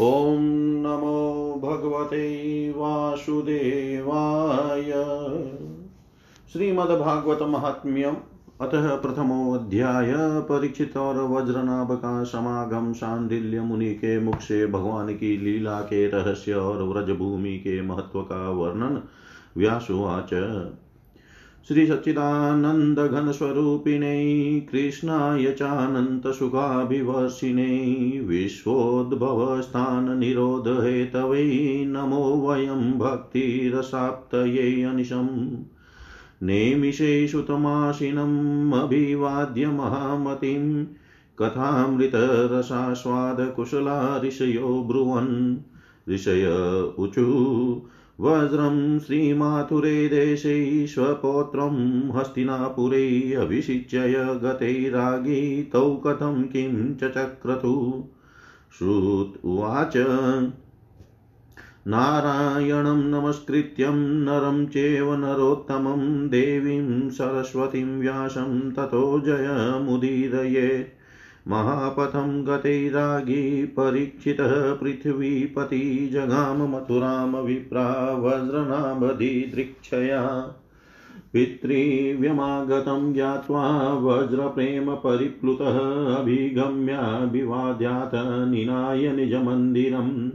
ॐ नमो भगवते वासुदेवाय। श्रीमद्भागवत महात्म्यम अतः प्रथमोऽध्याय परीक्षित और वज्रनाभ का समागम शांडिल्य मुनि के मुख से भगवान की लीला के रहस्य और व्रजभूमि के महत्व का वर्णन व्यासुवाच। श्री सच्चिदानंद घन स्वरूपिणे कृष्णाय चानन्तसुखाभिवर्षिणे विश्वोद्भवस्थान नमो वयं भक्तिरसाप्तये अनिशम्। नेमिषे सुतमाशिनम् महामतिं कथामृतरसास्वादकुशला ऋषयो ब्रुवन्। ऋषय ऊचु वज्रं श्रीमाथुरे देशे स्वपौत्रं हस्तिनापुरे अभिषिच्य गतैरागी तौ कथं किं च चक्रतु? श्रुत उवाच। नारायणं नमस्कृत्यं नरं चेव नरोत्तमं देवीं सरस्वतीं व्यासं ततो जयमुदीरयेत् महापथं गतैरागी परीक्षितः पृथ्वीपति जगाम मथुरां विप्रा वज्रनामधिदृक्षया पितृव्यमागतं ज्ञात्वा वज्रप्रेमपरिप्लुतः अभिगम्याभिवाद्यात् निनाय निजमन्दिरम्।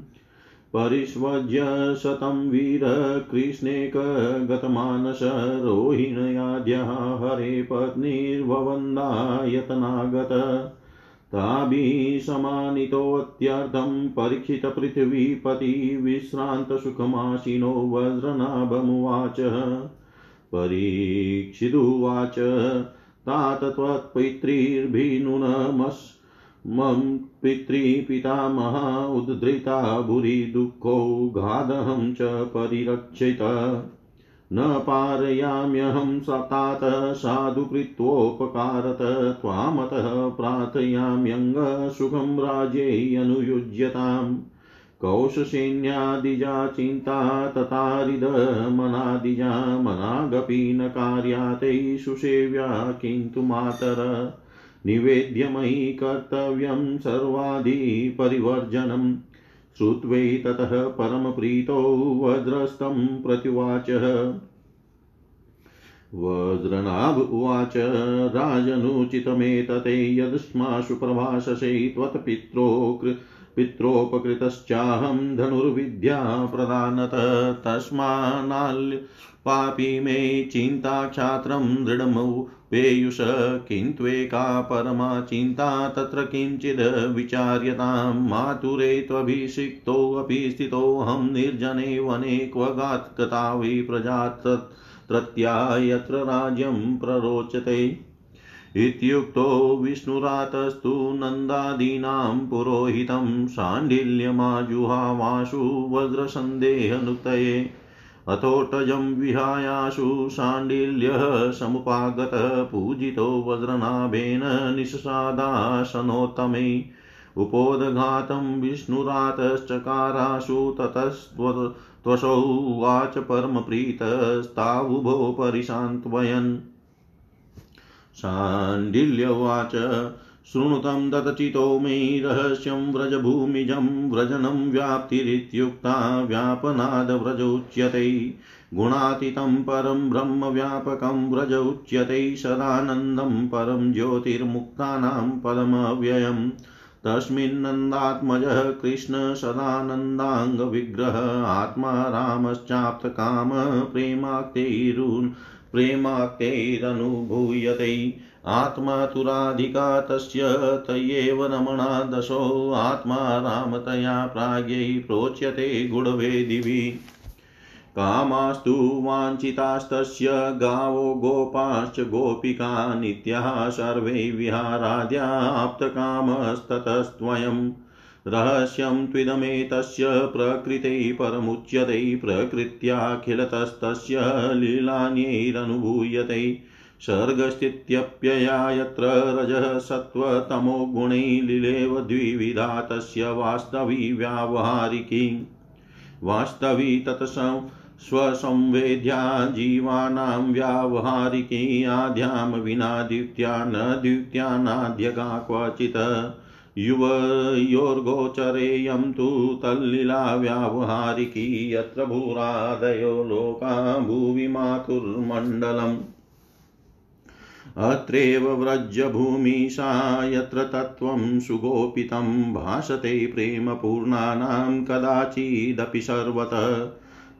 परिष्वज्य शतं वीरकृष्णेकगतमानस रोहिणयाद्यः हरे पत्नीर्भवन्दायतनागत ताभिः समानितोऽत्यर्थं परीक्षितपृथिवीपति विश्रान्तसुखमाशिनो वज्रनाभमुवाच। परीक्षिदुवाच, तात त्वत्पितृर्भिनुनमस् मम पितृपितामहा उद्धृता भूरि दुःखौ गादहं च परिरक्षित। न पारयाम्यहं सतात, साधु कृत्वोपकारत, त्वामतः प्रार्थयाम्यङ्गसुखं राज्ये अनुयुज्यताम् कौशसैन्यादिजा चिन्ता ततारिदमनादिजा मनागपि न कार्यातै सुसेव्या, किन्तु मातर निवेद्य मयि कर्तव्यं सर्वाधिपरिवर्जनम्। श्रुत्वै ततः परमप्रीतो वज्रस्तं प्रत्युवाच। वज्रनाभ उवाच, राजनुचितमेतते यदस्मासु प्रभाषसे त्वत्पित्रो पित्रोपकृतश्चाहं धनुर्विद्या प्रदानतः। तस्मान्नाल् पापी मे चिन्ता क्षात्रं दृढमुपेयुष किन्त्वेका परमा चिन्ता, तत्र किञ्चिद् विचार्यतां मातुरे त्वभिषिक्तोऽपि स्थितोऽहं निर्जने वने क्व गात्कता वै प्रजा तत्रत्या यत्र राज्यं प्ररोचते। इत्युक्तो विष्णुरातस्तु नन्दादीनां पुरोहितं शाण्डिल्यमाजुहावाशु वज्रसन्देहनुक्तये। अथोटजं विहायाशु शाण्डिल्यः समुपागतः पूजितो वज्रनाभेन निःसादासनोत्तमे उपोदघातं विष्णुरातश्चकाराशु ततस्त्वसौ वाच परमप्रीतस्तावुभो परिशान्त्वयन् शाण्डिल्यवाच शृणुतं दतचितो मे रहस्यं व्रजभूमिजं व्रजनं व्याप्तिरित्युक्ता व्यापनादव्रजोच्यते गुणातीतं परं ब्रह्मव्यापकं व्रज उच्यते सदानन्दं परं ज्योतिर्मुक्तानां पदमव्ययम् तस्मिन्नन्दात्मजः कृष्ण सदानन्दाङ्गविग्रह, आत्मा रामश्चाप्तकाम प्रेमाक्तैरुन् प्रेमाक्तैरनुभूयते। आत्मा तुराधिका तस्य तयेव रमणा दशो आत्मा रामतया प्राज्ञै प्रोच्यते गुणवेदिभिः कामास्तु वाञ्छितास्तस्य गावो गोपाश्च गोपिका नित्याः सर्वे विहाराद्याप्तकामस्ततस्त्वयम् रहस्यं त्विदमेतस्य प्रकृते परमुच्यते प्रकृत्याखिलतस्तस्य लीलान्यैरनुभूयते। सर्गस्थित्यप्यया यत्र रजः सत्त्वतमो गुणै लिलेव द्विविधा तस्य वास्तवी व्यावहारिकी। वास्तवी तत्सं स्वसंवेद्या जीवानां व्यावहारिकी। आद्यां विना द्वित्या न द्वित्या नाद्यगा क्वचित्। युवयोर्गोचरेयं तु तल्लीला व्यावहारिकी। यत्र भूरादयो लोका भुवि मातुर्मण्डलम् अत्रैव व्रजभूमिशा यत्र तत्त्वं सुगोपितं भासते प्रेमपूर्णानां कदाचिदपि सर्वतः।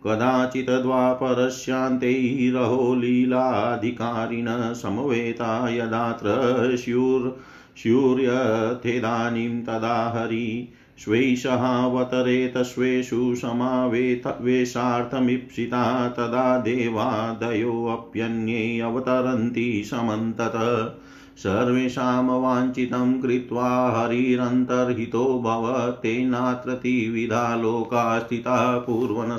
कदाचिद्वापरस्यान्तैरहो लीलाधिकारिण समवेता यदात्र स्युर् स्यूर्यथेदानीं तदा हरि। स्वैषहावतरेतस्वेषु समावेतवेशार्थमीप्सिता तदा देवादयोऽप्यन्ये अवतरन्ति समन्तत। सर्वेषां वाञ्छितं कृत्वा हरिरन्तर्हितो भवतेनात्र त्रिविधा लोका स्थिता पूर्वन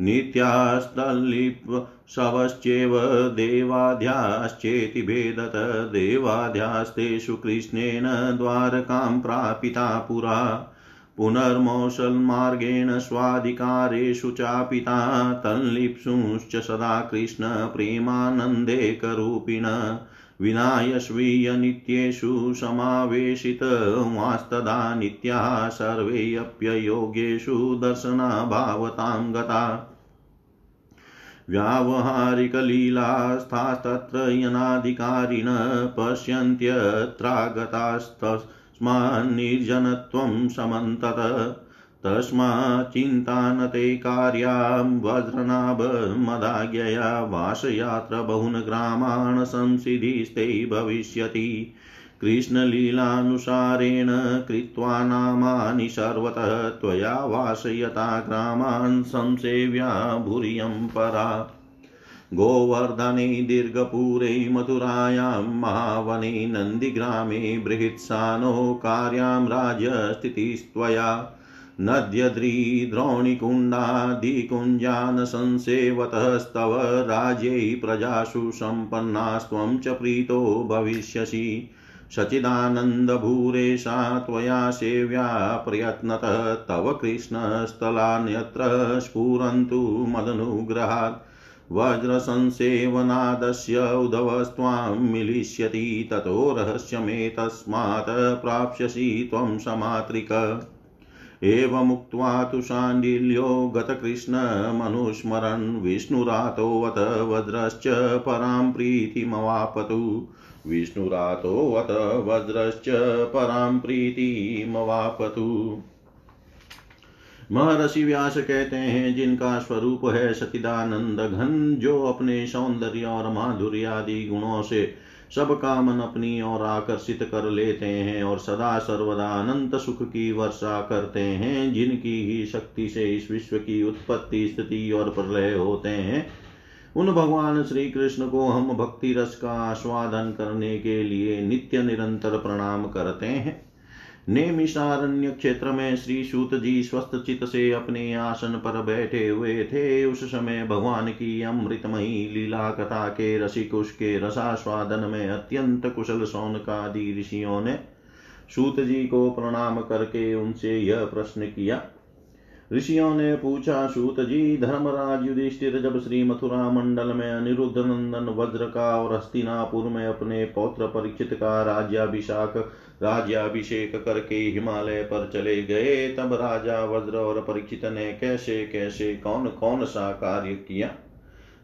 संशय नित्यास्तल्लिप्सवश्चेव देवाद्याश्चेति भेदत देवाद्यास्तेषु कृष्णेन द्वारकां प्रापिता पुरा। पुनर्मौसल्मार्गेण स्वाधिकारेषु चापिता तल्लिप्सुश्च सदा कृष्णप्रेमानन्देकरूपिण विनायस्वीयनित्येषु समावेशितमास्तदा नित्याः सर्वेऽप्ययोगेषु दर्शनाभावतां गता। व्यावहारिकलीलास्थास्तत्र यनाधिकारिण पश्यन्त्यत्रागतास्तस्मान्निर्जनत्वं समन्तत। तस्माच्चिन्ता न ते कार्यां वज्रनाभमदाज्ञया वासयात्र बहून् ग्रामान् संसिधिस्ते भविष्यति। कृष्णलीलानुसारेण कृत्वा नामानि सर्वतः त्वया वासयता ग्रामान् संसेव्या भूरियं परा। गोवर्धने दीर्घपुरे मथुरायां महावने नन्दिग्रामे बृहत्सानो कार्यां राज्यस्थितिस्त्वया। नद्यद्रिद्रोणिकुण्डादिकुञ्जान् संसेवतस्तव राज्यै प्रजासु सम्पन्नास्त्वं च प्रीतो भविष्यसि। सचिदानन्दभूरेशा त्वया सेव्या प्रयत्नतः। तव कृष्णस्थलान्यत्र स्फुरन्तु मदनुग्रहात्। वज्रसंसेवनादस्य उदवस्त्वां मिलिष्यति, ततो रहस्यमेतस्मात् प्राप्स्यसि त्वं समात्रिक। एवमुक्त्वा तु शाण्डिल्यो गतकृष्णमनुस्मरन् विष्णुरातोऽत वज्रश्च परां प्रीतिमवापतु। विष्णुरातोऽत वज्रश्च परां प्रीतिमवापतु महर्षि व्यास कहते हैं, जिनका स्वरूप है सचिदानंद घन, जो अपने सौंदर्य और माधुर्य आदि गुणों से सब कामन अपनी ओर आकर्षित कर लेते हैं और सदा सर्वदा अनंत सुख की वर्षा करते हैं, जिनकी ही शक्ति से इस विश्व की उत्पत्ति, स्थिति और प्रलय होते हैं। उन भगवान श्री कृष्ण को हम भक्ति रस का आस्वादन करने के लिए नित्य निरंतर प्रणाम करते हैं। नेमिषारण्य क्षेत्र में श्री सूत जी स्वस्थ चित से अपने आसन पर बैठे हुए थे। उस समय भगवान की अमृतमयी लीला कथा के रसिक उसके रसास्वादन में अत्यंत कुशल सौनकादि ऋषियों ने सूत जी को प्रणाम करके उनसे यह प्रश्न किया ऋषियों ने पूछा सूत जी धर्मराज युधिष्ठिर, जब श्री मथुरा मंडल में अनिरुद्ध नंदन वज्र का और हस्तिनापुर में अपने पौत्र परीक्षित का राज्याभिषाक, राज्याभिषेक करके हिमालय पर चले गए, तब राजा वज्र और परीक्षित ने कैसे कैसे, कौन कौन सा कार्य किया?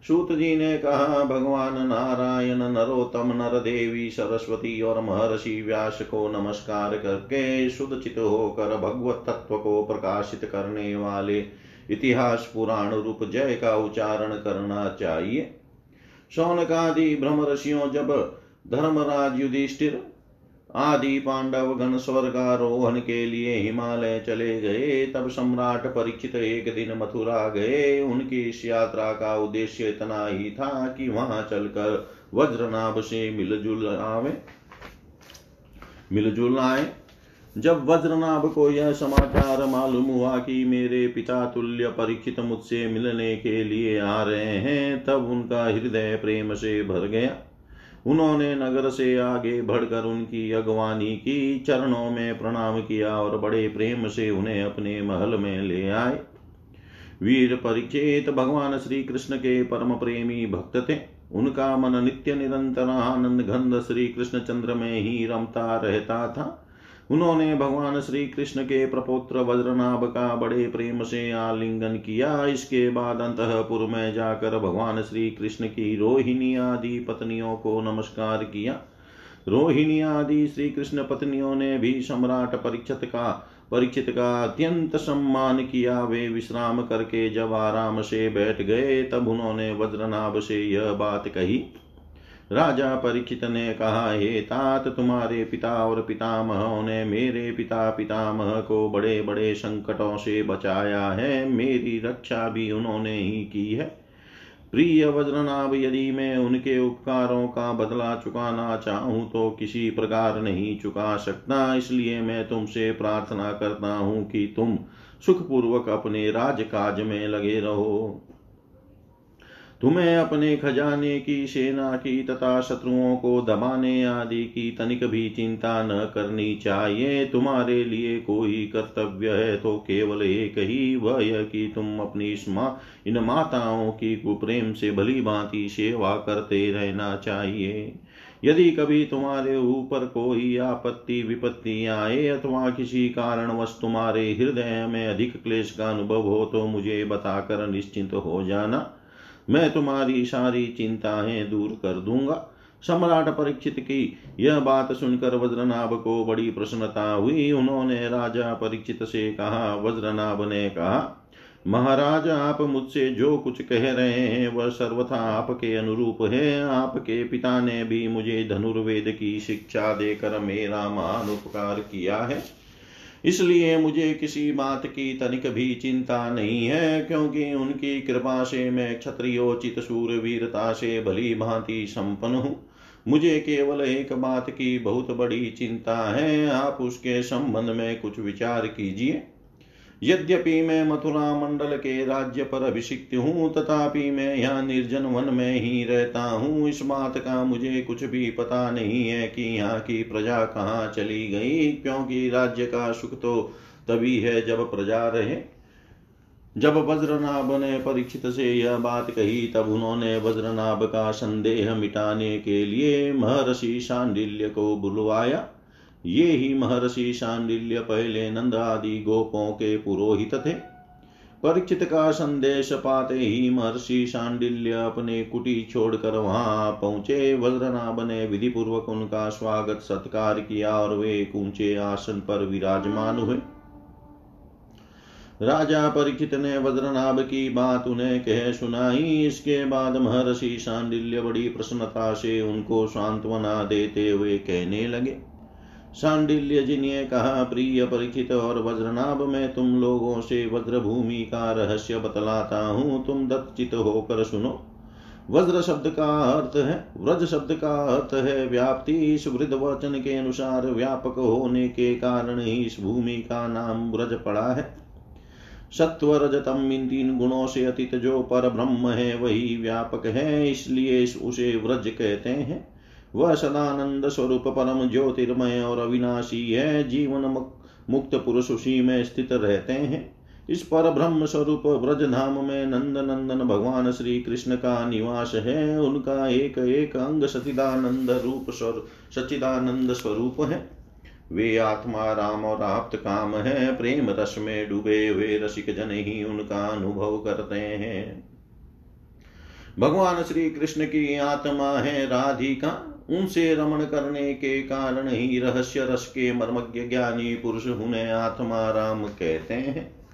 सूत जी ने कहा, भगवान नारायण नरोत्तम नर देवी सरस्वती और महर्षि व्यास को नमस्कार करके शुद्धचित होकर भगवत तत्व को प्रकाशित करने वाले इतिहास पुराण रूप जय का उच्चारण करना चाहिए। शौनकादि ब्रह्म ऋषियों जब धर्मराज युधिष्ठिर आदि पांडव गण स्वर्गारोहण के लिए हिमालय चले गए। तब सम्राट परीक्षित एक दिन मथुरा गए। उनकी इस यात्रा का उद्देश्य इतना ही था कि वहाँ चलकर वज्रनाभ से मिलजुल आवे। मिलजुल आए। जब वज्रनाभ को यह समाचार मालूम हुआ कि मेरे पिता तुल्य परीक्षित मुझसे मिलने के लिए आ रहे हैं, तब उनका हृदय प्रेम से भर गया। उन्होंने नगर से आगे बढ़कर उनकी अगवानी की, चरणों में प्रणाम किया और बड़े प्रेम से उन्हें अपने महल में ले आए। वीर परिचेत भगवान श्री कृष्ण के परम प्रेमी भक्त थे। उनका मन नित्य निरंतर आनंद घंध श्री कृष्ण चंद्र में ही रमता रहता था। उन्होंने भगवान श्री कृष्ण के प्रपोत्र वज्रनाभ का बड़े प्रेम से आलिंगन किया। इसके बाद अंतपुर में जाकर भगवान श्री कृष्ण की रोहिणी आदि पत्नियों को नमस्कार किया। रोहिणी आदि श्री कृष्ण पत्नियों ने भी सम्राट परीक्षित का परीक्षित का अत्यंत सम्मान किया। वे विश्राम करके जब आराम से बैठ गए, तब उन्होंने वज्रनाभ से यह बात कही। राजा परीक्षित ने कहा, हे तात, तुम्हारे पिता और पितामहों ने मेरे पिता पितामह को बड़े बड़े संकटों से बचाया है। मेरी रक्षा भी उन्होंने ही की है। प्रिय वज्रनाभ, यदि मैं उनके उपकारों का बदला चुकाना चाहूँ तो किसी प्रकार नहीं चुका सकता। इसलिए मैं तुमसे प्रार्थना करता हूँ कि तुम सुखपूर्वक अपने राजकाज में लगे रहो। तुम्हें अपने खजाने की सेना की तथा शत्रुओं को दबाने आदि की तनिक भी चिंता न करनी चाहिए। तुम्हारे लिए कोई कर्तव्य है तो केवल एक ही, वह कि तुम अपनी इन माताओं की कुप्रेम से भली भांति सेवा करते रहना चाहिए। यदि कभी तुम्हारे ऊपर कोई आपत्ति, विपत्ति आए अथवा किसी कारणवश तुम्हारे हृदय में अधिक क्लेश का अनुभव हो तो मुझे बताकर निश्चिंत हो जाना। मैं तुम्हारी सारी चिंताएँ दूर कर दूँगा। सम्राट परीक्षित की यह बात सुनकर वज्रनाभ को बड़ी प्रसन्नता हुई। उन्होंने राजा परीक्षित से कहा, वज्रनाभ ने कहा, महाराज, आप मुझसे जो कुछ कह रहे हैं, वह सर्वथा आपके अनुरूप है। आपके पिता ने भी मुझे धनुर्वेद की शिक्षा देकर मेरा महान उपकार किया है। इसलिए मुझे किसी बात की तनिक भी चिंता नहीं है, क्योंकि उनकी कृपा से मैं क्षत्रियोचित वीरता से भली भांति संपन्न हूँ। मुझे केवल एक बात की बहुत बड़ी चिंता है, आप उसके संबंध में कुछ विचार कीजिए। यद्यपि मैं मथुरा मंडल के राज्य पर अभिषिक्त हूँ, तथापि मैं यहाँ निर्जन वन में ही रहता हूँ। इस बात का मुझे कुछ भी पता नहीं है कि यहाँ की प्रजा कहाँ चली गई, क्योंकि राज्य का सुख तो तभी है जब प्रजा रहे। जब वज्रनाभ ने परीक्षित से यह बात कही, तब उन्होंने वज्रनाभ का संदेह मिटाने के लिए महर्षि शांडिल्य को बुलवाया। ये ही महर्षि शांडिल्य पहले नंद आदि गोपों के पुरोहित थे। परीक्षित का संदेश पाते ही महर्षि शांडिल्य अपने कुटी छोड़कर वहाँ पहुँचे। वज्रनाभ ने विधि पूर्वक उनका स्वागत सत्कार किया और वे ऊँचे आसन पर विराजमान हुए। राजा परीक्षित ने वज्रनाभ की बात उन्हें कह सुनाई। इसके बाद महर्षि शांडिल्य बड़ी प्रसन्नता से उनको सांत्वना देते हुए कहने लगे। सांडिल्य जी ने कहा, प्रिय परीक्षित और वज्रनाभ, में तुम लोगों से वज्र भूमि का रहस्य बतलाता हूँ। तुम दत्चित होकर सुनो। वज्र शब्द का अर्थ है, व्रज शब्द का अर्थ है, व्याप्ति इस वृद्ध वचन के अनुसार व्यापक होने के कारण ही इस भूमि का नाम व्रज पड़ा है। सत्व रजतम इन तीन गुणों से अतीत जो पर ब्रह्म है, वही व्यापक है, इसलिए उसे व्रज कहते हैं। वह सदानंद स्वरूप परम ज्योतिर्मय और अविनाशी है, जीवन मुक्त पुरुष उसी में स्थित रहते हैं। इस पर ब्रह्म स्वरूप ब्रज धाम में नंद नंदन भगवान श्री कृष्ण का निवास है। उनका एक एक अंग सचिदानंद रूप सचिदानंद स्वरूप है। वे आत्मा राम और आप्त काम है। प्रेम रस में डूबे हुए रसिक जन ही उनका अनुभव करते हैं। भगवान श्री कृष्ण की आत्मा है राधिका। उनसे रमण करने के कारण ही रहस्य रस के मर्मज्ञ ज्ञानी पुरुष उन्हें आत्मा राम कहते हैं।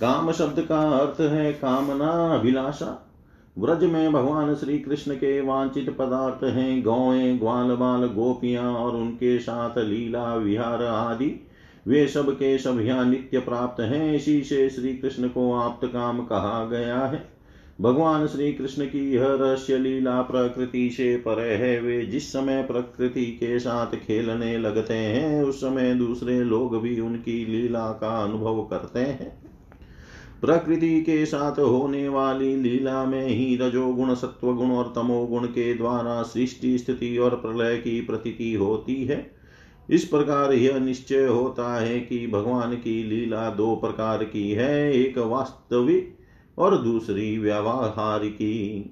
काम शब्द का अर्थ है कामना, अभिलाषा। व्रज में भगवान श्री कृष्ण के वांछित पदार्थ हैं, गौए, ग्वाल बाल, गोपियाँ और उनके साथ लीला, विहार आदि। वे सब के सब यहाँ नित्य प्राप्त हैं, इसी से श्री कृष्ण को आप्त काम कहा गया है। भगवान श्री कृष्ण की यह रहस्य लीला प्रकृति से परे है वे जिस समय प्रकृति के साथ खेलने लगते हैं, उस समय दूसरे लोग भी उनकी लीला का अनुभव करते हैं। प्रकृति के साथ होने वाली लीला में ही रजोगुण, सत्वगुण और तमोगुण के द्वारा सृष्टि, स्थिति और प्रलय की प्रतीति होती है। इस प्रकार यह निश्चय होता है कि भगवान की लीला दो प्रकार की है, एक वास्तविक और दूसरी व्यावहारिकी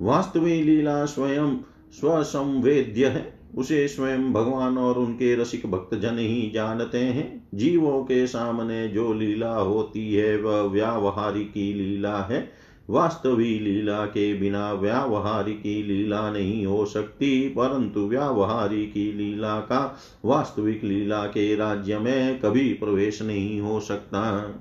वास्तविक लीला स्वयं स्वसंवेद्य है। उसे स्वयं भगवान और उनके रसिक भक्त जन ही जानते हैं। जीवों के सामने जो लीला होती है, वह व्यावहारिकी लीला है। वास्तविक लीला के बिना व्यावहारिकी लीला नहीं हो सकती, परंतु व्यावहारिकी लीला का वास्तविक लीला के राज्य में कभी प्रवेश नहीं हो सकता।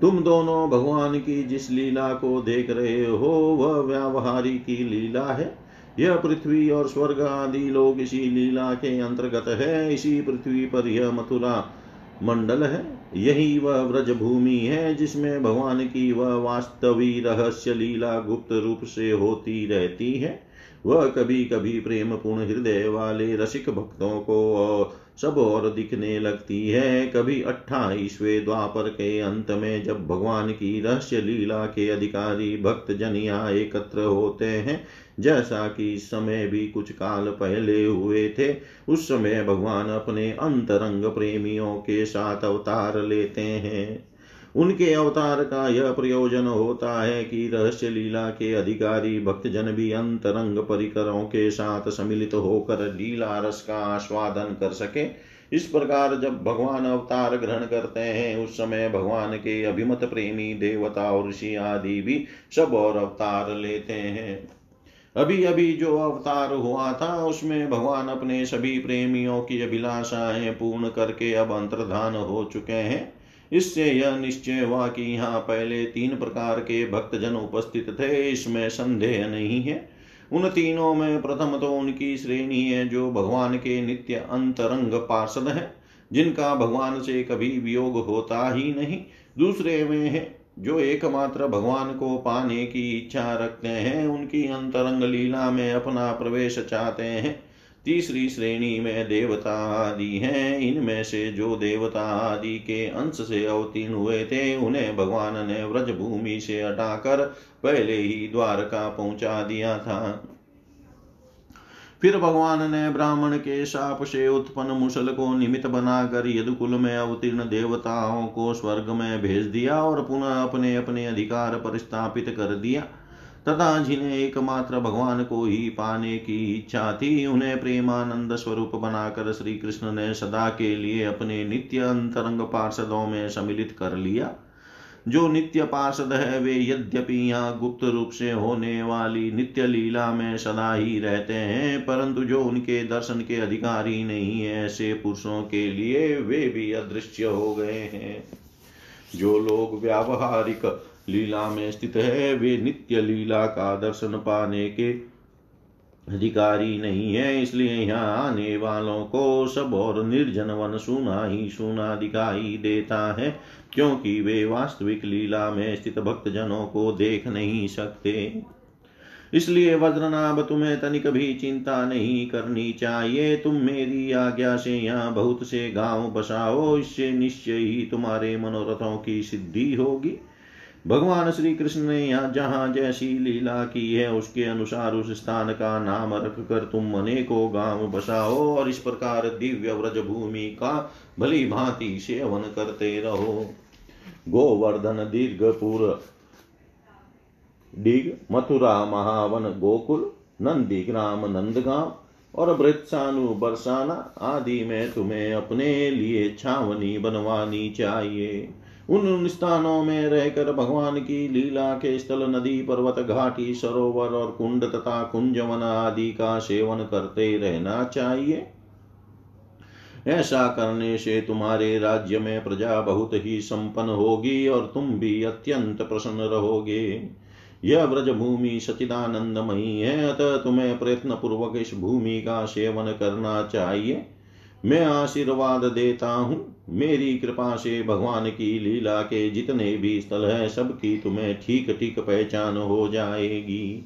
तुम दोनों भगवान की जिस लीला को देख रहे हो, वह व्यावहारिकी लीला है। यह पृथ्वी और स्वर्ग आदि लोग इसी लीला के अंतर्गत है। इसी पृथ्वी पर यह मथुरा मंडल है। यही वह व्रज भूमि है जिसमें भगवान की वह वास्तविक रहस्य लीला गुप्त रूप से होती रहती है। वह कभी कभी प्रेम पूर्ण हृदय वाले रसिक भक्तों को सब और दिखने लगती है। कभी अट्ठाईसवें द्वापर के अंत में जब भगवान की रहस्य लीला के अधिकारी भक्त जन यहाँ एकत्र होते हैं, जैसा कि इस समय भी कुछ काल पहले हुए थे, उस समय भगवान अपने अंतरंग प्रेमियों के साथ अवतार लेते हैं। उनके अवतार का यह प्रयोजन होता है कि रहस्य लीला के अधिकारी भक्तजन भी अंतरंग परिकरों के साथ सम्मिलित होकर लीला रस का आस्वादन कर सके। इस प्रकार जब भगवान अवतार ग्रहण करते हैं, उस समय भगवान के अभिमत प्रेमी देवता और ऋषि आदि भी सब और अवतार लेते हैं। अभी अभी जो अवतार हुआ था, उसमें भगवान अपने सभी प्रेमियों की अभिलाषाएँ पूर्ण करके अब अंतर्धान हो चुके हैं। इससे यह निश्चय हुआ कि यहाँ पहले तीन प्रकार के भक्तजन उपस्थित थे, इसमें संदेह नहीं है। उन तीनों में प्रथम तो उनकी श्रेणी है, जो भगवान के नित्य अंतरंग पार्षद है, जिनका भगवान से कभी वियोग होता ही नहीं। दूसरे में है, जो एकमात्र भगवान को पाने की इच्छा रखते हैं, उनकी अंतरंग लीला में अपना प्रवेश चाहते हैं। तीसरी श्रेणी में देवता आदि हैं। इनमें से जो देवता आदि के अंश से अवतीर्ण हुए थे, उन्हें भगवान ने व्रज भूमि से हटाकर पहले ही द्वारका पहुँचा दिया था। फिर भगवान ने ब्राह्मण के शाप से उत्पन्न मुसल को निमित्त बनाकर यदुकुल में अवतीर्ण देवताओं को स्वर्ग में भेज दिया और पुनः अपने अपने अधिकार पर स्थापित कर दिया। तथा जिन्हें एकमात्र भगवान को ही पाने की इच्छा थी, उन्हें प्रेमानंद स्वरूप बनाकर श्री कृष्ण ने सदा के लिए अपने नित्य अंतरंग पार्षदों में सम्मिलित कर लिया। जो नित्य पार्षद है, वे यद्यपि यहाँ गुप्त रूप से होने वाली नित्य लीला में सदा ही रहते हैं, परंतु जो उनके दर्शन के अधिकारी नहीं है, ऐसे पुरुषों के लिए वे भी अदृश्य हो गए हैं। जो लोग व्यावहारिक लीला में स्थित है वे नित्य लीला का दर्शन पाने के अधिकारी नहीं है, इसलिए यहाँ आने वालों को सब और निर्जन वन सुना ही सुना दिखाई देता है, क्योंकि वे वास्तविक लीला में स्थित भक्त जनों को देख नहीं सकते। इसलिए वज्रनाभ, तुम्हें तनिक भी चिंता नहीं करनी चाहिए। तुम मेरी आज्ञा से यहाँ बहुत से गाँव बसाओ, इससे निश्चय ही तुम्हारे मनोरथों की सिद्धि होगी। भगवान श्री कृष्ण ने यहाँ जहाँ जैसी लीला की है, उसके अनुसार उस स्थान का नाम रख कर तुम अनेकों गाँव बसाओ और इस प्रकार दिव्य व्रज भूमि का भली भांति सेवन करते रहो। गोवर्धन, दीर्घपुर, डिग, मथुरा, महावन, गोकुल नंदी ग्राम नंदगांव और वृत्सानु, बरसाना आदि में तुम्हें अपने लिए छावनी बनवानी चाहिए। उन स्थानों में रहकर भगवान की लीला के स्थल, नदी, पर्वत, घाटी, सरोवर और कुंड तथा कुंजवन आदि का सेवन करते रहना चाहिए। ऐसा करने से तुम्हारे राज्य में प्रजा बहुत ही संपन्न होगी और तुम भी अत्यंत प्रसन्न रहोगे। यह ब्रज भूमि सचिदानंदमयी है, अतः तुम्हें प्रयत्न पूर्वक इस भूमि का सेवन करना चाहिए। मैं आशीर्वाद देता हूँ। मेरी कृपा से भगवान की लीला के जितने भी स्थल हैं, सबकी तुम्हें ठीक ठीक पहचान हो जाएगी।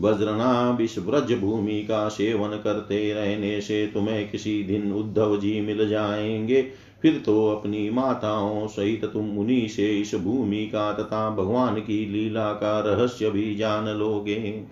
वज्रनाभ इस व्रज भूमि का सेवन करते रहने से तुम्हें किसी दिन उद्धव जी मिल जाएँगे। फिर तो अपनी माताओं सहित तुम उन्हीं से इस भूमि का तथा भगवान की लीला का रहस्य भी जान लोगे।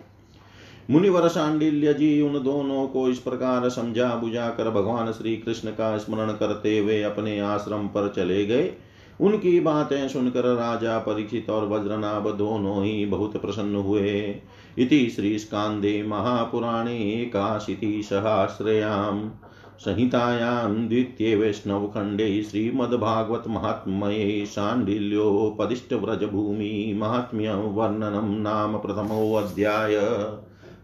मुनिवर सांडिल्य जी उन दोनों को इस प्रकार समझा बुझा कर भगवान श्री कृष्ण का स्मरण करते हुए अपने आश्रम पर चले गए। उनकी बातें सुनकर राजा परीक्षित और वज्रनाभ दोनों ही बहुत प्रसन्न हुए। इति श्रीस्कान्दे महापुराणे एकाशीति सहस्रयाम्। संहितायां द्वितीये वैष्णवखण्डे श्रीमद्भागवतमाहात्म्ये शाण्डिल्योपदिष्टव्रजभूमि माहात्म्यं वर्णनं नाम प्रथमोऽध्याय।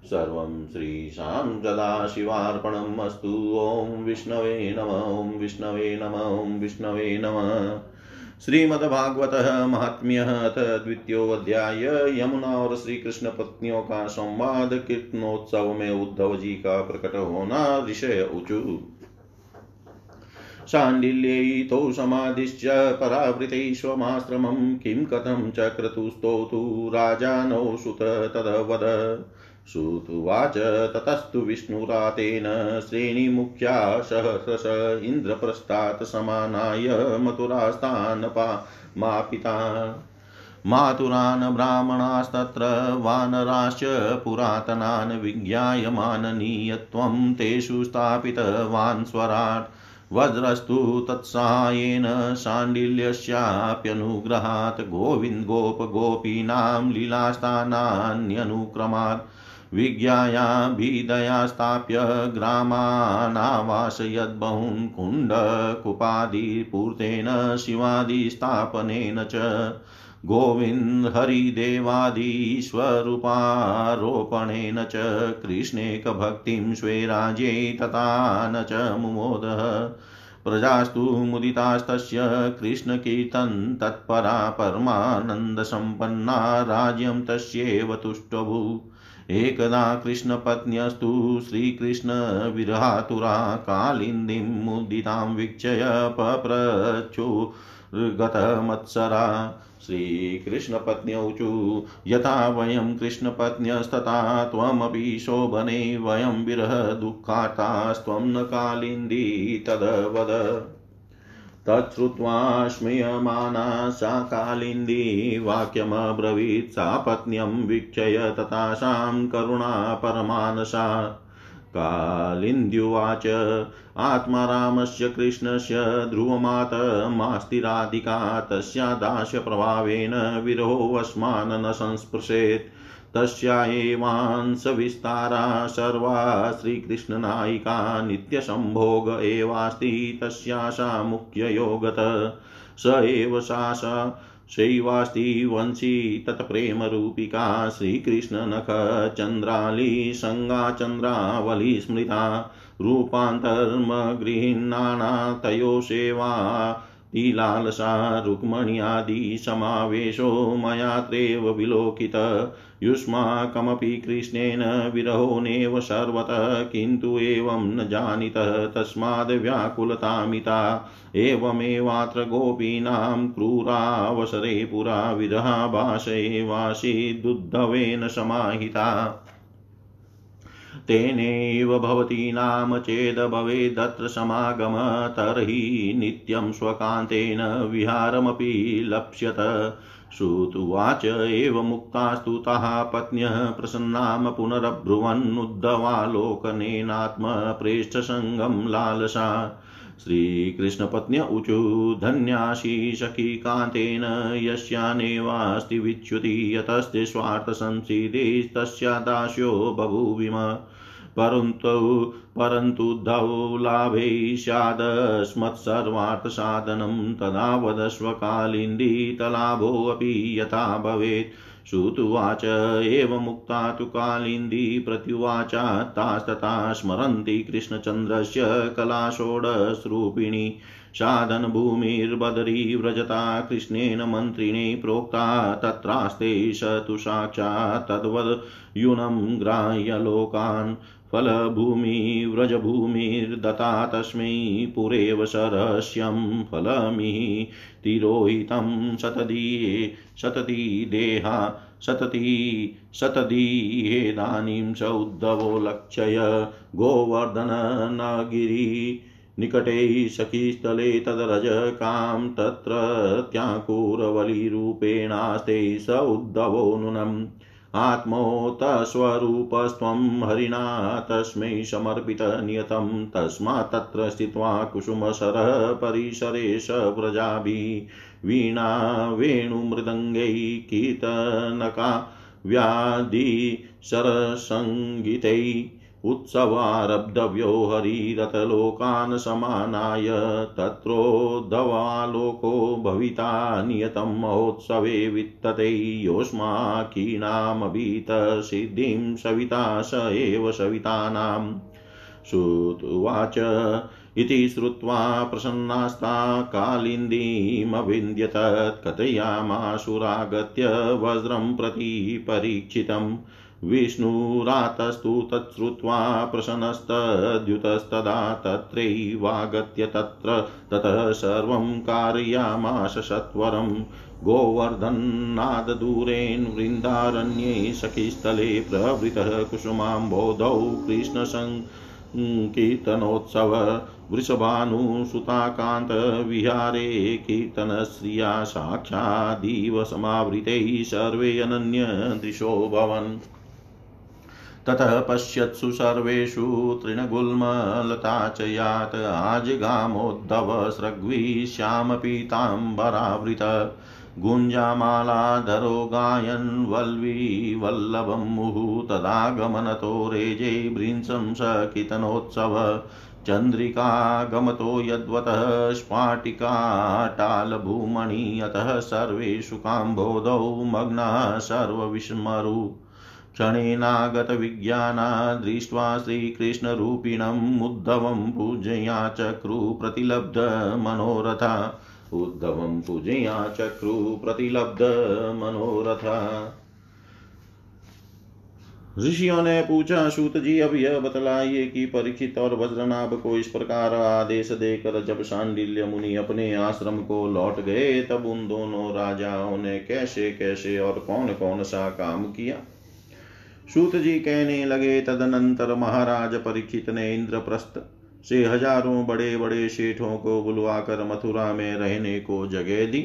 सर्वं श्रीशां सदाशिवार्पणम् अस्तु। ॐ विष्णवे नम, ॐ विष्णवे नम, ॐ विष्णवे नमः। श्रीमद्भागवत महात्म्य अथ द्वितीयोध्याय यमुना और श्री पत्नियों का संवाद कीर्तनोत्सव में उद्धव जी का प्रकट होना ऋषय ऊचु शाण्डिल्यैतो समाधिश्च परावृतैश्वमाश्रमं किं कथं चक्रतुस्तोतु राजानौ सुत तदवद। श्रुतुवाच ततस्तु विष्णुरातेन श्रेणीमुख्या सहस्रश इन्द्रप्रस्थात् समानाय मथुरास्तानपा मापिता। मातुरान् ब्राह्मणास्तत्र वानराश्च पुरातनान् विज्ञाय माननीयत्वं तेषु स्थापितवान् स्वराट्। वज्रस्तु तत्साहाय्येन शाण्डिल्यस्याप्यनुग्रहात् गोविन्द गोपगोपीनां लीलास्थानान्यनुक्रमात् विज्ञायाभिदया स्थाप्य ग्रामानावासयद्बहून् कुण्डकुपादिपूर्तेन शिवादिस्थापनेन च गोविन्द हरिदेवादिस्वरूपारोपणेन च कृष्णेकभक्तिं स्वे तथा न च मुमोदः। प्रजास्तु मुदितास्तस्य कृष्णकीर्तन् तत्परा परमानन्दसम्पन्ना राज्यं तस्यैव तुष्टभू। एकदा कृष्णपत्न्यस्तु श्रीकृष्णविरहातुरा कालिन्दीं मुदितां वीक्षय पप्रचुर्गतमत्सरा श्रीकृष्णपत्न्यौचु। यथा वयं कृष्णपत्न्यस्तथा त्वमपि शोभने वयं विरहदुःखातास्त्वं न कालिन्दी तदवद। तच्छ्रुत्वा स्मयमाना सा कालिन्दी वाक्यमब्रवीत् सा पत्न्यं वीक्षय ततासां करुणा परमानसा कालिन्द्युवाच आत्मा रामस्य कृष्णस्य ध्रुवमातमास्तिराधिका तस्या दास्यप्रभावेन विरोहस्मान् न संस्पृशेत्। तस्या एवांसविस्तारा सर्वा श्रीकृष्णनायिका नित्यसम्भोग एवास्ति तस्याशा मुख्ययोगत। स एव सा शैवास्ति वंशी तत्प्रेमरूपिका श्रीकृष्णनखचन्द्राली सङ्गाचन्द्रावली स्मृता। रूपान्तर्मगृह्णाना तयो सेवा तिलालसा रुक्मण्यादिसमावेशो मयात्रेव विलोकित। युष्माकमपि कृष्णेन विरहो नेव सर्वतः, किन्तु एवं न जानीतः, तस्माद् व्याकुलतामिता। एवमेवात्र गोपीनां क्रूरावसरे पुरा विरहाभाषैवासीदुद्धवेन समाहिता। तेनैव भवती नाम चेद् भवेदत्र समागम, तर्हि नित्यं स्वकान्तेन विहारमपि लप्स्यत। श्रुतुवाच एवमुक्तास्तु ताः पत्न्यः, प्रसन्नाम पुनरब्रुवन्नुद्धवालोकनेनात्मप्रेष्ठसङ्गं लालसा। श्रीकृष्णपत्न्य ऊचु धन्याशी सखी कान्तेन यस्यानेवास्ति विच्युति यतस्ते स्वार्थसंसिदेस्तस्या दास्यो बभूविम। परन्तु परन्तु धौ लाभे स्यादस्मत्सर्वार्थसाधनं तदा वदस्व यथा भवेत्। श्रुतुवाच एवमुक्ता तु कालिन्दी प्रत्युवाचा तास्तथा स्मरन्ति कृष्णचन्द्रस्य कलाषोडस्रूपिणी साधनभूमिर्बदरी व्रजता कृष्णेन मन्त्रिणे प्रोक्ता तत्रास्ते स तु साक्षात् तद्वद्यूनं ग्राह्यलोकान् फलभूमिव्रजभूमिर्दत्ता तस्मै पुरेव सरस्यं फलमिः तिरोहितं शतदीये शतती देहा शतती शतदीहेदानीं स उद्धवो लक्षय गोवर्धननगिरि निकटे सखीस्थले तद्रजकां तत्र त्याकुरवलीरूपेणास्ते स उद्धवो नूनम् आत्मोतस्वरूपस्त्वं हरिणा तस्मै समर्पितनियतं तस्मात् तत्र स्थित्वा कुसुमसरः परिसरेश व्रजाभिः वीणा वेणुमृदङ्गैः कीर्तनका व्याधिशरसङ्गीतै उत्सवारब्धव्यो हरिरतलोकान् समानाय तत्रोद्धवालोको भविता नियतं महोत्सवे वित्तते योऽस्माकीनामभीतसिद्धिं सविता स एव सवितानाम्। श्रुत्वाच इति श्रुत्वा प्रसन्नास्ता कालिन्दीमविन्द्यत कथयामाशुरागत्य वज्रं प्रति परीक्षितम्। विष्णुरातस्तु तच्छ्रुत्वा प्रसन्नस्तद्युतस्तदा तत्रैवागत्य तत्र ततः सर्वं कारयामाश सत्वरम् गोवर्धन्नाददूरेण वृन्दारण्ये सखीस्थले प्रवृतः कुसुमाम्बोधौ कृष्णसङ्कीर्तनोत्सव वृषभानुसुताकान्तविहारे कीर्तनश्रिया साक्षादिव समावृतैः सर्वे अनन्यदृशो भवन्। ततः पश्यत्सु सर्वेषु तृणगुल्मलता च यात् आजगामोद्धव सृग्वी श्यामपीताम्बरावृत गुञ्जामालाधरो गायन् वल्वी वल्लभं मुहुः तदागमनतो रेजे भृंसं सकितनोत्सव चन्द्रिकागमतो यद्वतः स्फाटिकाटालभूमणि अतः सर्वेषु काम्बोधौ मग्नाः सर्वविस्मरु। क्षणेनागतविज्ञाना दृष्ट्वा श्रीकृष्णरूपिणम् उद्धवं पूजया चक्रु प्रतिलब्धमनोरथा उद्धवं पूजया चक्रु प्रतिलब्धमनोरथा ऋषियों ने पूछा सूत जी अब यह बतलाइए कि परीक्षित और वज्रनाभ को इस प्रकार आदेश देकर जब शांडिल्य मुनि अपने आश्रम को लौट गए, तब उन दोनों राजाओं ने कैसे कैसे और कौन कौन सा काम किया? सूत जी कहने लगे, तदनंतर महाराज परीक्षित ने इंद्रप्रस्थ से हज़ारों बड़े बड़े शेठों को बुलवाकर मथुरा में रहने को जगह दी।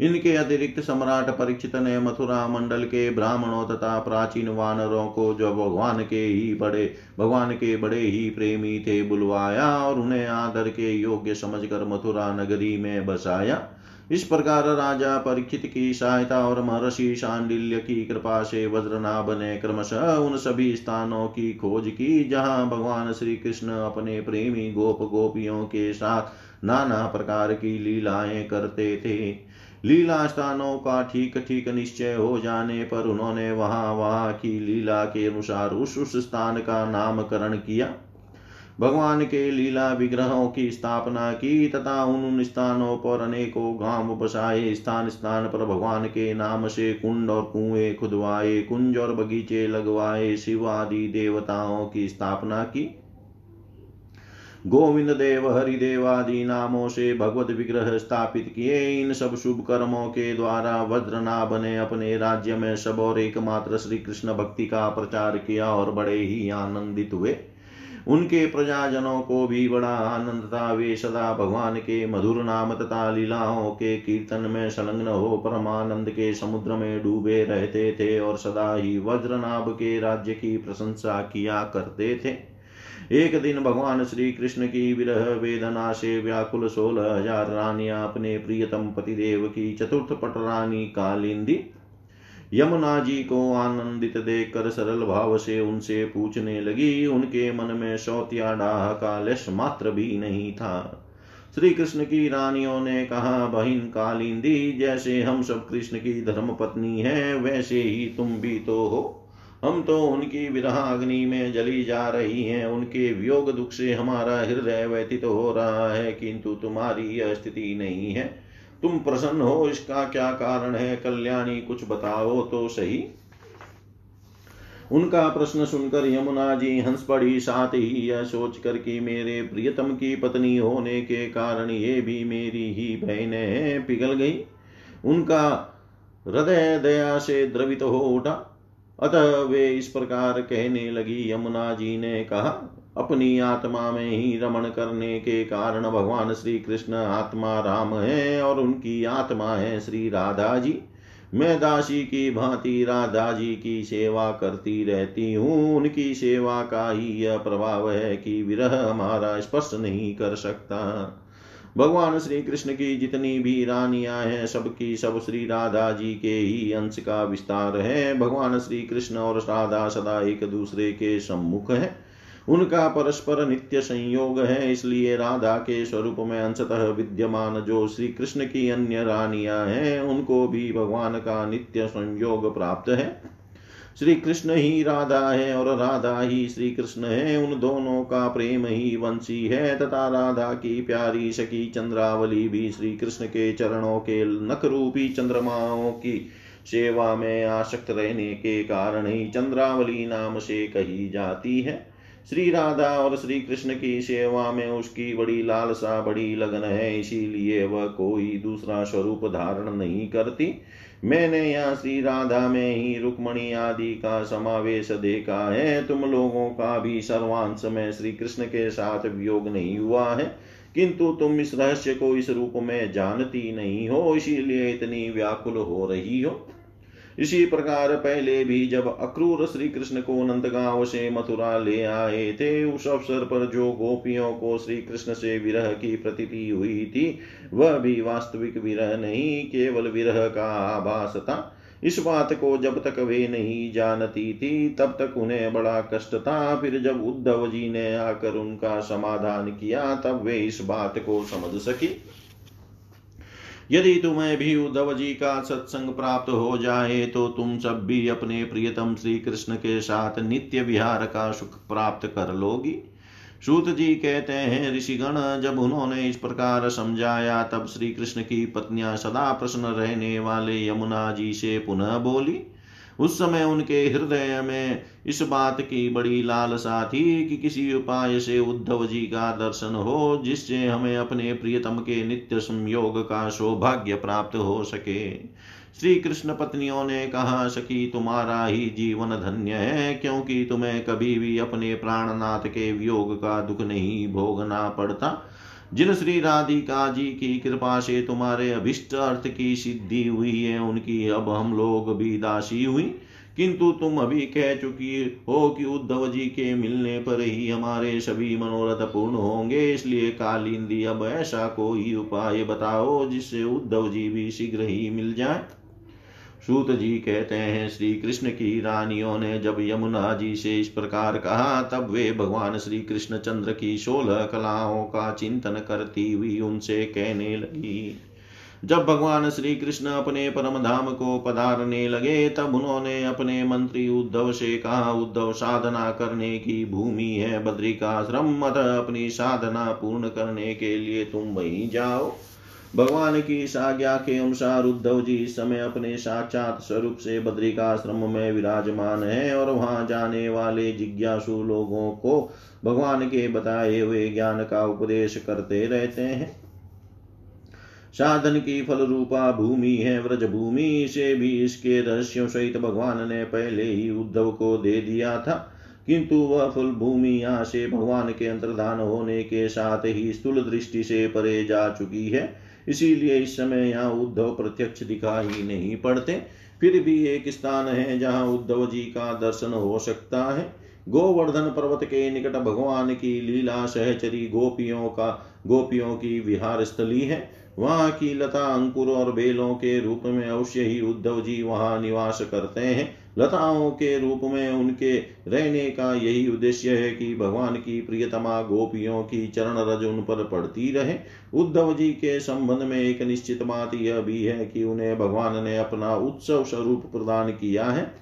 इनके अतिरिक्त सम्राट परीक्षित ने मथुरा मंडल के ब्राह्मणों तथा प्राचीन वानरों को जो भगवान के ही बड़े, भगवान के बड़े ही प्रेमी थे, बुलवाया और उन्हें आदर के योग्य समझकर मथुरा नगरी में बसाया। इस प्रकार राजा परीक्षित की सहायता और महर्षि शांडिल्य की कृपा से वज्रनाभ ने क्रमशः उन सभी स्थानों की खोज की, जहाँ भगवान श्री कृष्ण अपने प्रेमी गोप गोपियों के साथ नाना प्रकार की लीलाएँ करते थे। लीला स्थानों का ठीक ठीक निश्चय हो जाने पर उन्होंने वहाँ वहाँ की लीला के अनुसार उस उस स्थान का नामकरण किया। भगवान के लीला विग्रहों की स्थापना की तथा उन स्थानों पर अनेकों गाँव बसाए। स्थान स्थान पर भगवान के नाम से कुंड और कुएँ खुदवाए, कुंज और बगीचे लगवाए, शिव आदि देवताओं की स्थापना की। गोविंद देव, हरिदेव आदि नामों से भगवत विग्रह स्थापित किए। इन सब शुभ कर्मों के द्वारा वज्रनाभ ने अपने राज्य में सब और एकमात्र श्री कृष्ण भक्ति का प्रचार किया और बड़े ही आनंदित हुए। उनके प्रजाजनों को भी बड़ा आनंद था। वे सदा भगवान के मधुर नाम तथा लीलाओं के कीर्तन में संलग्न हो परमानंद के समुद्र में डूबे रहते थे और सदा ही वज्रनाभ के राज्य की प्रशंसा किया करते थे। एक दिन भगवान श्री कृष्ण की विरह वेदना से व्याकुल सोलह हज़ार रानियाँ अपने प्रियतम पतिदेव की चतुर्थ पट रानी कालिंदी यमुना जी को आनंदित देखकर सरल भाव से उनसे पूछने लगी। उनके मन में शौत्या डाह का लेश मात्र भी नहीं था। श्री कृष्ण की रानियों ने कहा, बहिन कालिंदी, जैसे हम सब कृष्ण की धर्म पत्नी है, वैसे ही तुम भी तो हो। हम तो उनकी विरह अग्नि में जली जा रही हैं। उनके वियोग दुख से हमारा हृदय व्यतीत हो रहा है, किंतु तुम्हारी यह स्थिति नहीं है। तुम प्रसन्न हो, इसका क्या कारण है? कल्याणी, कुछ बताओ तो सही। उनका प्रश्न सुनकर यमुना जी हंस पड़ी, साथ ही यह सोच कर कि मेरे प्रियतम की पत्नी होने के कारण ये भी मेरी ही बहनें पिघल गई। उनका हृदय दया से द्रवित हो उठा। अतः वे इस प्रकार कहने लगी, यमुना जी ने कहा अपनी आत्मा में ही रमण करने के कारण भगवान श्री कृष्ण आत्मा राम है और उनकी आत्मा है श्री राधा जी मैं दासी की भांति राधा जी की सेवा करती रहती हूँ। उनकी सेवा का ही यह प्रभाव है कि विरह हमारा स्पर्श नहीं कर सकता। भगवान श्री कृष्ण की जितनी भी रानियाँ हैं, सबकी सब श्री राधा जी के ही अंश का विस्तार है। भगवान श्री कृष्ण और राधा सदा एक दूसरे के सम्मुख है। उनका परस्पर नित्य संयोग है, इसलिए राधा के स्वरूप में अंशतः विद्यमान जो श्री कृष्ण की अन्य रानियाँ हैं, उनको भी भगवान का नित्य संयोग प्राप्त है। श्री कृष्ण ही राधा है और राधा ही श्री कृष्ण है, उन दोनों का प्रेम ही वंशी है, तथा राधा की प्यारी सखी चंद्रावली भी श्री कृष्ण के चरणों के नख रूपी चंद्रमाओं की सेवा में आसक्त रहने के कारण ही चंद्रावली नाम से कही जाती है। श्री राधा और श्री कृष्ण की सेवा में उसकी बड़ी लालसा, बड़ी लगन है, इसीलिए वह कोई दूसरा स्वरूप धारण नहीं करती। मैंने यहाँ श्री राधा में ही रुक्मणी आदि का समावेश देखा है। तुम लोगों का भी सर्वांश में श्री कृष्ण के साथ वियोग नहीं हुआ है। किंतु तुम इस रहस्य को इस रूप में जानती नहीं हो, इसीलिए इतनी व्याकुल हो रही हो। इसी प्रकार पहले भी जब अक्रूर श्री कृष्ण को नंदगांव से मथुरा ले आए थे, उस अवसर पर जो गोपियों को श्री कृष्ण से विरह की प्रतीति हुई थी, वह भी वास्तविक विरह नहीं, केवल विरह का आभास था। इस बात को जब तक वे नहीं जानती थी, तब तक उन्हें बड़ा कष्ट था। फिर जब उद्धव जी ने आकर उनका समाधान किया, तब वे इस बात को समझ सकी। यदि तुम्हें भी उद्धव जी का सत्संग प्राप्त हो जाए तो तुम सब भी अपने प्रियतम श्री कृष्ण के साथ नित्य विहार का सुख प्राप्त कर लोगी। सूत जी कहते हैं, ऋषिगण, जब उन्होंने इस प्रकार समझाया, तब श्री कृष्ण की पत्नियाँ सदा प्रसन्न रहने वाले यमुना जी से पुनः बोली उस समय उनके हृदय में इस बात की बड़ी लालसा थी कि किसी उपाय से उद्धव जी का दर्शन हो, जिससे हमें अपने प्रियतम के नित्य संयोग का सौभाग्य प्राप्त हो सके। श्री कृष्ण पत्नियों ने कहा, सखी, तुम्हारा ही जीवन धन्य है, क्योंकि तुम्हें कभी भी अपने प्राणनाथ के वियोग का दुख नहीं भोगना पड़ता। जिन श्री राधिका जी की कृपा से तुम्हारे अभिष्ट अर्थ की सिद्धि हुई है, उनकी अब हम लोग भी दासी हुई। किंतु तुम अभी कह चुकी हो कि उद्धव जी के मिलने पर ही हमारे सभी मनोरथ पूर्ण होंगे, इसलिए कालिंदी, अब ऐसा कोई उपाय बताओ जिससे उद्धव जी भी शीघ्र ही मिल जाए। सूत जी कहते हैं श्री कृष्ण की रानियों ने जब यमुना जी से इस प्रकार कहा, तब वे भगवान श्री कृष्ण चंद्र की सोलह कलाओं का चिंतन करती हुई उनसे कहने लगी। जब भगवान श्री कृष्ण अपने परम धाम को पधारने लगे, तब उन्होंने अपने मंत्री उद्धव से कहा, उद्धव, साधना करने की भूमि है, बद्रिकाश्रम, अतः अपनी साधना पूर्ण करने के लिए तुम वहीं जाओ। भगवान की आज्ञा के अनुसार उद्धव जी इस समय अपने साक्षात स्वरूप से बद्रिकाश्रम में विराजमान है और वहाँ जाने वाले जिज्ञासु लोगों को भगवान के बताए हुए ज्ञान का उपदेश करते रहते हैं। साधन की फल रूपा भूमि है व्रज भूमि से भी इसके रहस्यों सहित भगवान ने पहले ही उद्धव को दे दिया था। किंतु वह फल भूमि यहाँ से भगवान के अंतर्धान होने के साथ ही स्थूल दृष्टि से परे जा चुकी है। इसीलिए इस समय यहाँ उद्धव प्रत्यक्ष दिखाई नहीं पड़ते। फिर भी एक स्थान है जहाँ उद्धव जी का दर्शन हो सकता है। गोवर्धन पर्वत के निकट भगवान की लीला सहचरी गोपियों का, गोपियों की विहार स्थली है। वहाँ की लता, अंकुर और बेलों के रूप में अवश्य ही उद्धव जी वहाँ निवास करते हैं। लताओं के रूप में उनके रहने का यही उद्देश्य है कि भगवान की प्रियतमा गोपियों की चरण रज उन पर पड़ती रहे। उद्धव जी के संबंध में एक निश्चित बात यह भी है कि उन्हें भगवान ने अपना उत्सव स्वरूप प्रदान किया है।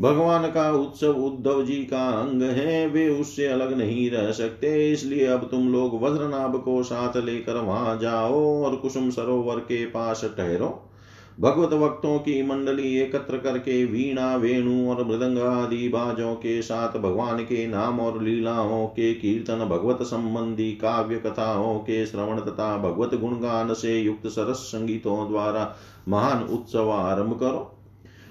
भगवान का उत्सव उद्धव जी का अंग है, वे उससे अलग नहीं रह सकते, इसलिए अब तुम लोग वज्रनाभ को साथ लेकर वहाँ जाओ और कुसुम सरोवर के पास ठहरो। भगवत भक्तों की मंडली एकत्र करके वीणा, वेणु और मृदंग आदि बाजों के साथ भगवान के नाम और लीलाओं के कीर्तन, भगवत संबंधी काव्य कथाओं के श्रवण तथा भगवत गुणगान से युक्त सरस संगीतों द्वारा महान उत्सव आरंभ करो।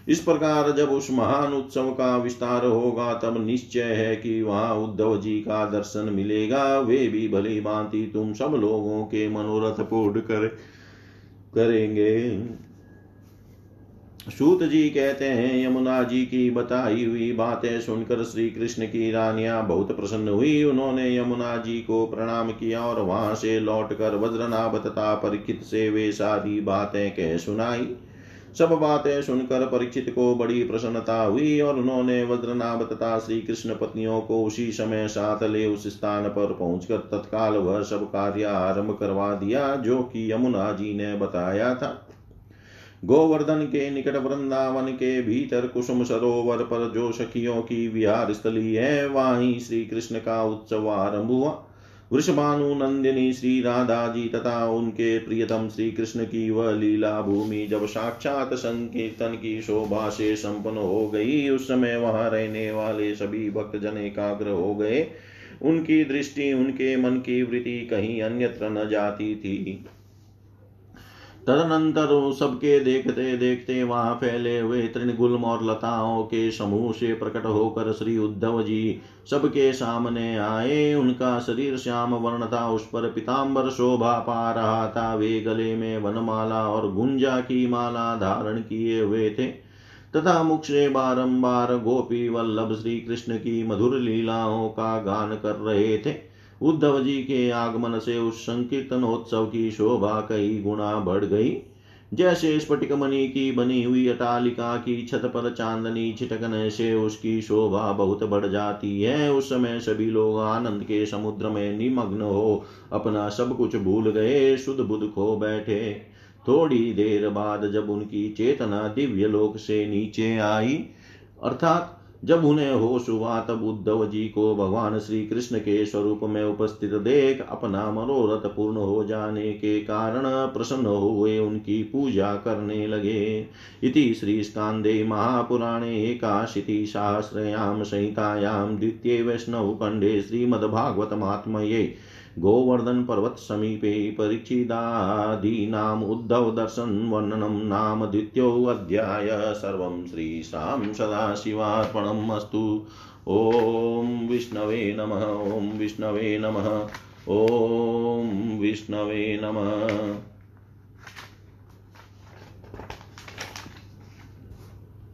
इस प्रकार जब उस महान उत्सव का विस्तार होगा, तब निश्चय है कि वहाँ उद्धव जी का दर्शन मिलेगा। वे भी भली भांति तुम सब लोगों के मनोरथ पूर्ण कर, करेंगे। सूत जी कहते हैं, यमुना जी की बताई हुई बातें सुनकर श्री कृष्ण की रानियाँ बहुत प्रसन्न हुई। उन्होंने यमुना जी को प्रणाम किया और वहाँ से लौटकर वज्रनाभ तथा परीक्षित से वे सारी बातें कह सुनाई। सब बातें सुनकर परीक्षित को बड़ी प्रसन्नता हुई और उन्होंने वज्रनाभ तथा श्री कृष्ण पत्नियों को उसी समय साथ ले उस स्थान पर पहुंचकर तत्काल वह सब कार्य आरंभ करवा दिया, जो कि यमुना जी ने बताया था। गोवर्धन के निकट वृंदावन के भीतर कुसुम सरोवर पर जो सखियों की विहार स्थली है, वहीं श्री कृष्ण का उत्सव आरंभ हुआ। वृषभानु, नंदिनी, श्री राधा जी तथा उनके प्रियतम श्री कृष्ण की वह लीला भूमि जब साक्षात संकीर्तन की शोभा से संपन्न हो गई, उस समय वहाँ रहने वाले सभी भक्त जन एकाग्र हो गए। उनकी दृष्टि, उनके मन की वृत्ति कहीं अन्यत्र न जाती थी। तदनंतर सबके देखते देखते वहाँ फैले हुए तृणगुल्म और लताओं के समूह से प्रकट होकर श्री उद्धव जी सबके सामने आए। उनका शरीर श्याम वर्ण था। उस पर पिताम्बर शोभा पा रहा था। वे गले में वनमाला और गुंजा की माला धारण किए हुए थे। तथा मुख से बारम्बार गोपी वल्लभ श्री कृष्ण की मधुर लीलाओं का गान कर रहे थे। उद्धव जी के आगमन से उस संकीर्तनोत्सव की शोभा कई गुणा बढ़ गई। जैसे स्फटिक मणि की बनी हुई अटालिका की छत पर चांदनी छिटकने से उसकी शोभा बहुत बढ़ जाती है। उस समय सभी लोग आनंद के समुद्र में निमग्न हो अपना सब कुछ भूल गए, शुद्ध बुद्ध खो बैठे। थोड़ी देर बाद जब उनकी चेतना दिव्य लोक से नीचे आई, अर्थात जब उन्हें होश हुआ, तब उद्धव जी को भगवान श्री कृष्ण के स्वरूप में उपस्थित देख अपना मनोरथ पूर्ण हो जाने के कारण प्रसन्न हुए, उनकी पूजा करने लगे। इति श्री स्कांदे महापुराणे एकाशीति सहस्रयां संहितायां द्वितीय वैष्णव खंडे श्रीमद्भागवतमात्मये गोवर्धन पर्वत समीपे परिचिदादीनाम् उद्धव दर्शन वर्णनं नाम द्वितीयोऽध्याय सर्वं श्रीशां सदाशिवार्पणम् अस्तु। ॐ विष्णवे नमः, ॐ विष्णवे नमः, ॐ विष्णवे नमः।